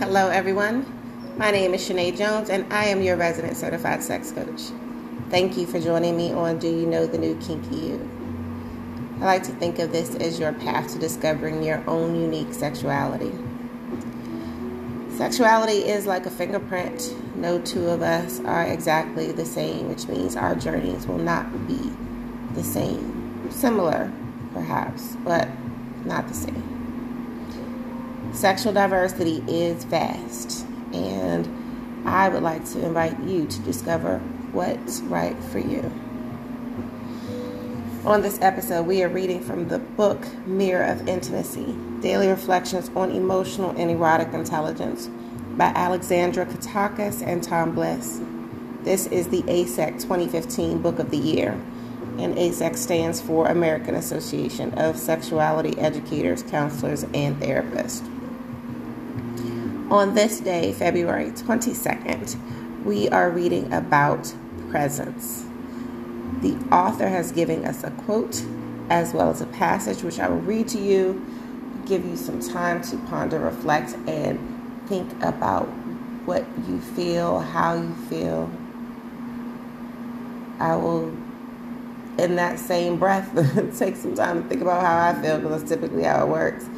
Hello, everyone. My name is Shanae Jones, and I am your resident certified sex coach. Thank you for joining me on Do You Know the New Kinky You? I like to think of this as your path to discovering your own unique sexuality. Sexuality is like a fingerprint. No two of us are exactly the same, which means our journeys will not be the same. Similar, perhaps, but not the same. Sexual diversity is vast, and I would like to invite you to discover what's right for you. On this episode, we are reading from the book Mirror of Intimacy Daily Reflections on Emotional and Erotic Intelligence by Alexandra Katehakis and Tom Bliss. This is the AASECT 2015 Book of the Year, and AASECT stands for American Association of Sexuality Educators, Counselors, and Therapists. On this day, February 22nd, we are reading about presence. The author has given us a quote as well as a passage which I will read to you, give you some time to ponder, reflect, and think about what you feel, how you feel. I will, in that same breath, take some time to think about how I feel because that's typically how it works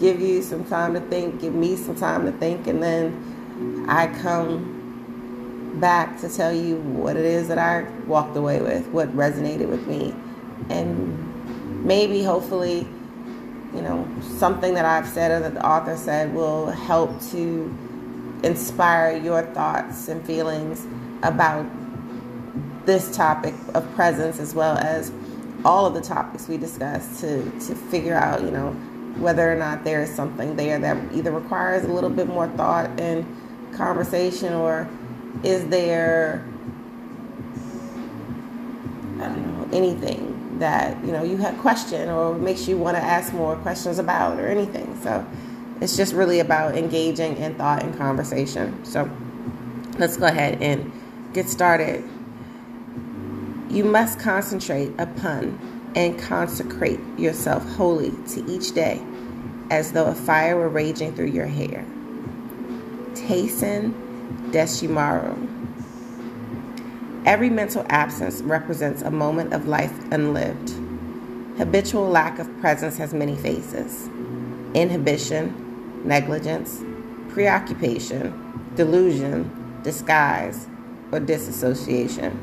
give you some time to think, give me some time to think, and then I come back to tell you what it is that I walked away with, what resonated with me, and maybe, hopefully, you know, something that I've said or that the author said will help to inspire your thoughts and feelings about this topic of presence as well as all of the topics we discussed to, to figure out, you know, whether or not there is something there that either requires a little bit more thought and conversation or is there I don't know anything that you know you have question or makes you want to ask more questions about or anything. So it's just really about engaging in thought and conversation. So let's go ahead and get started. You must concentrate upon and consecrate yourself wholly to each day as though a fire were raging through your hair. Taisen Deshimaru. Every mental absence represents a moment of life unlived. Habitual lack of presence has many faces inhibition, negligence, preoccupation, delusion, disguise, or disassociation.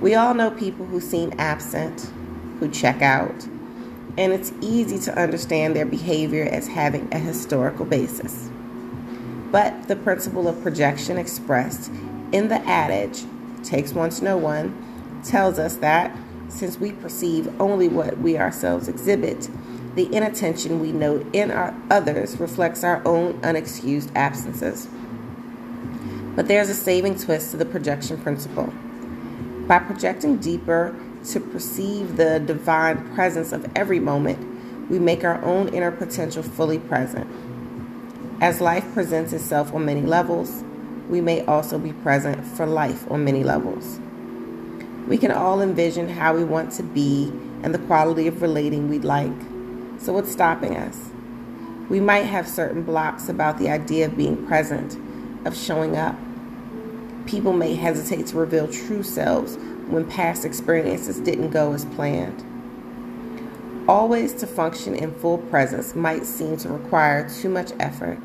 We all know people who seem absent, who check out, and it's easy to understand their behavior as having a historical basis. But the principle of projection expressed in the adage, takes one to know one, tells us that since we perceive only what we ourselves exhibit, the inattention we note in our others reflects our own unexcused absences. But there's a saving twist to the projection principle. By projecting deeper to perceive the divine presence of every moment, we make our own inner potential fully present. As life presents itself on many levels, we may also be present for life on many levels. We can all envision how we want to be and the quality of relating we'd like. So, what's stopping us? We might have certain blocks about the idea of being present, of showing up people may hesitate to reveal true selves when past experiences didn't go as planned. Always to function in full presence might seem to require too much effort,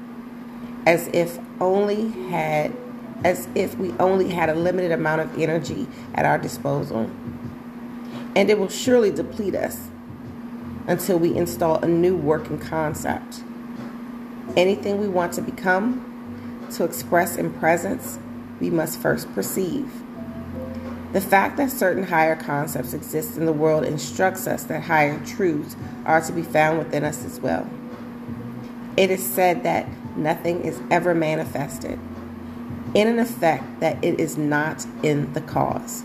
as if only had as if we only had a limited amount of energy at our disposal. And it will surely deplete us until we install a new working concept. Anything we want to become, to express in presence, we must first perceive. The fact that certain higher concepts exist in the world instructs us that higher truths are to be found within us as well. It is said that nothing is ever manifested in an effect that it is not in the cause.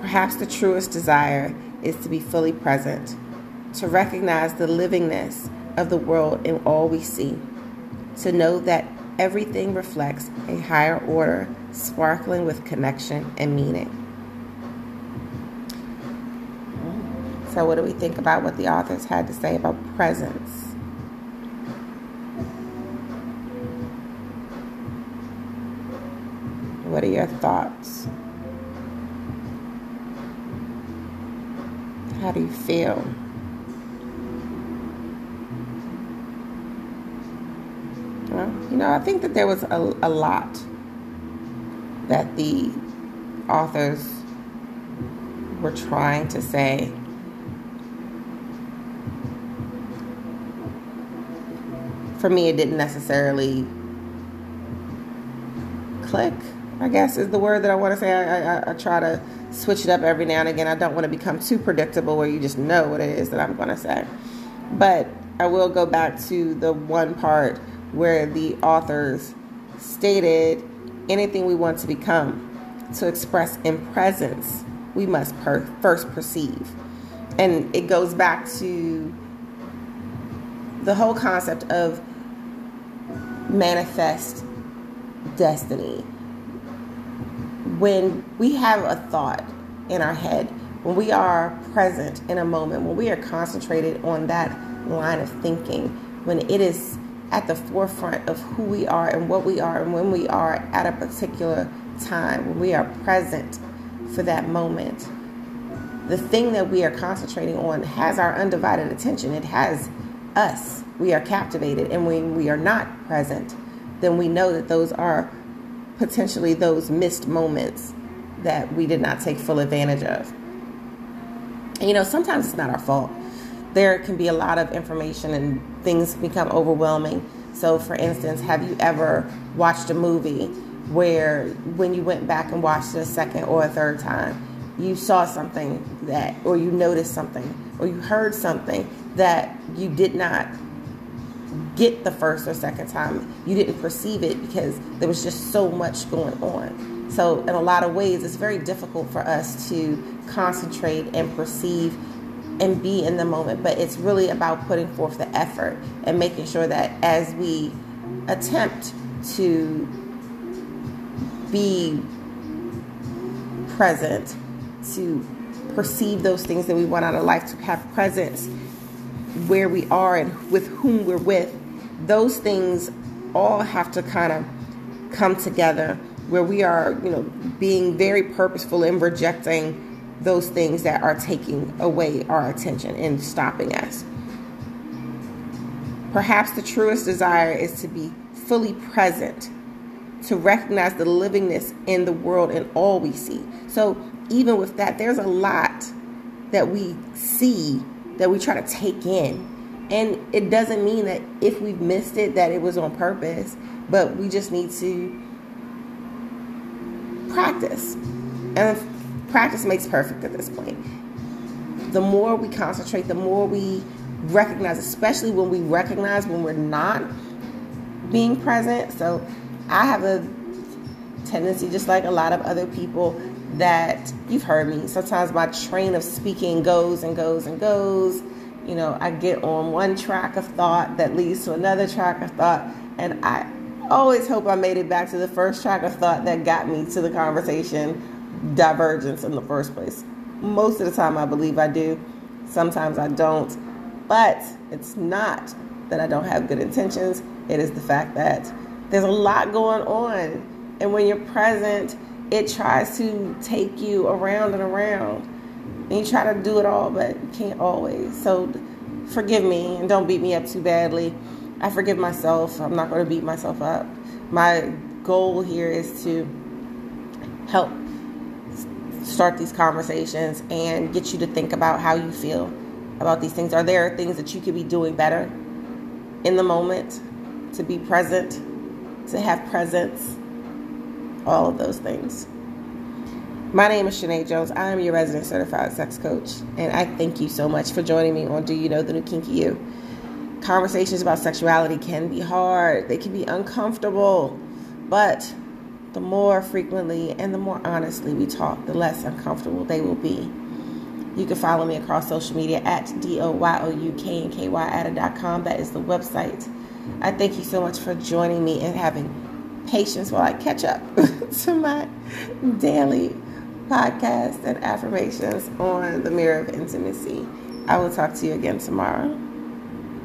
Perhaps the truest desire is to be fully present, to recognize the livingness of the world in all we see, to know that everything reflects a higher order, sparkling with connection and meaning. So, what do we think about what the authors had to say about presence? What are your thoughts? How do you feel? You know, I think that there was a, a lot that the authors were trying to say. For me, it didn't necessarily click, I guess is the word that I want to say. I, I, I try to switch it up every now and again. I don't want to become too predictable where you just know what it is that I'm going to say. But I will go back to the one part where the authors stated anything we want to become, to express in presence, we must per- first perceive. And it goes back to the whole concept of manifest destiny. When we have a thought in our head, when we are present in a moment, when we are concentrated on that line of thinking, when it is at the forefront of who we are and what we are, and when we are at a particular time, when we are present for that moment, the thing that we are concentrating on has our undivided attention. It has us. We are captivated. And when we are not present, then we know that those are potentially those missed moments that we did not take full advantage of. And, you know, sometimes it's not our fault. There can be a lot of information and things become overwhelming. So, for instance, have you ever watched a movie where when you went back and watched it a second or a third time, you saw something that, or you noticed something, or you heard something that you did not get the first or second time. You didn't perceive it because there was just so much going on. So, in a lot of ways, it's very difficult for us to concentrate and perceive and be in the moment. But it's really about putting forth the effort and making sure that as we attempt to be present, to perceive those things that we want out of life, to have presence where we are and with whom we're with, those things all have to kind of come together where we are, you know, being very purposeful in rejecting those things that are taking away our attention and stopping us. Perhaps the truest desire is to be fully present, to recognize the livingness in the world and all we see. So, even with that, there's a lot that we see that we try to take in. And it doesn't mean that if we've missed it, that it was on purpose, but we just need to practice. And practice makes perfect at this point. The more we concentrate, the more we recognize, especially when we recognize when we're not being present. So I have a tendency, just like a lot of other people, that you've heard me. Sometimes my train of speaking goes and goes and goes. You know, I get on one track of thought that leads to another track of thought, and I always hope I made it back to the first track of thought that got me to the conversation divergence in the first place. Most of the time, I believe I do. Sometimes I don't. But it's not that I don't have good intentions, it is the fact that there's a lot going on. And when you're present, it tries to take you around and around. And you try to do it all, but you can't always. So forgive me and don't beat me up too badly. I forgive myself. I'm not going to beat myself up. My goal here is to help start these conversations and get you to think about how you feel about these things. Are there things that you could be doing better in the moment to be present, to have presence? all of those things. My name is Shanae Jones. I am your resident certified sex coach, and I thank you so much for joining me on Do You Know the New Kinky You? Conversations about sexuality can be hard, they can be uncomfortable, but the more frequently and the more honestly we talk, the less uncomfortable they will be. You can follow me across social media at D-O-Y-O-U-K-N-K-Y That is the website. I thank you so much for joining me and having patience while I catch up to my daily podcast and affirmations on the mirror of intimacy. I will talk to you again tomorrow.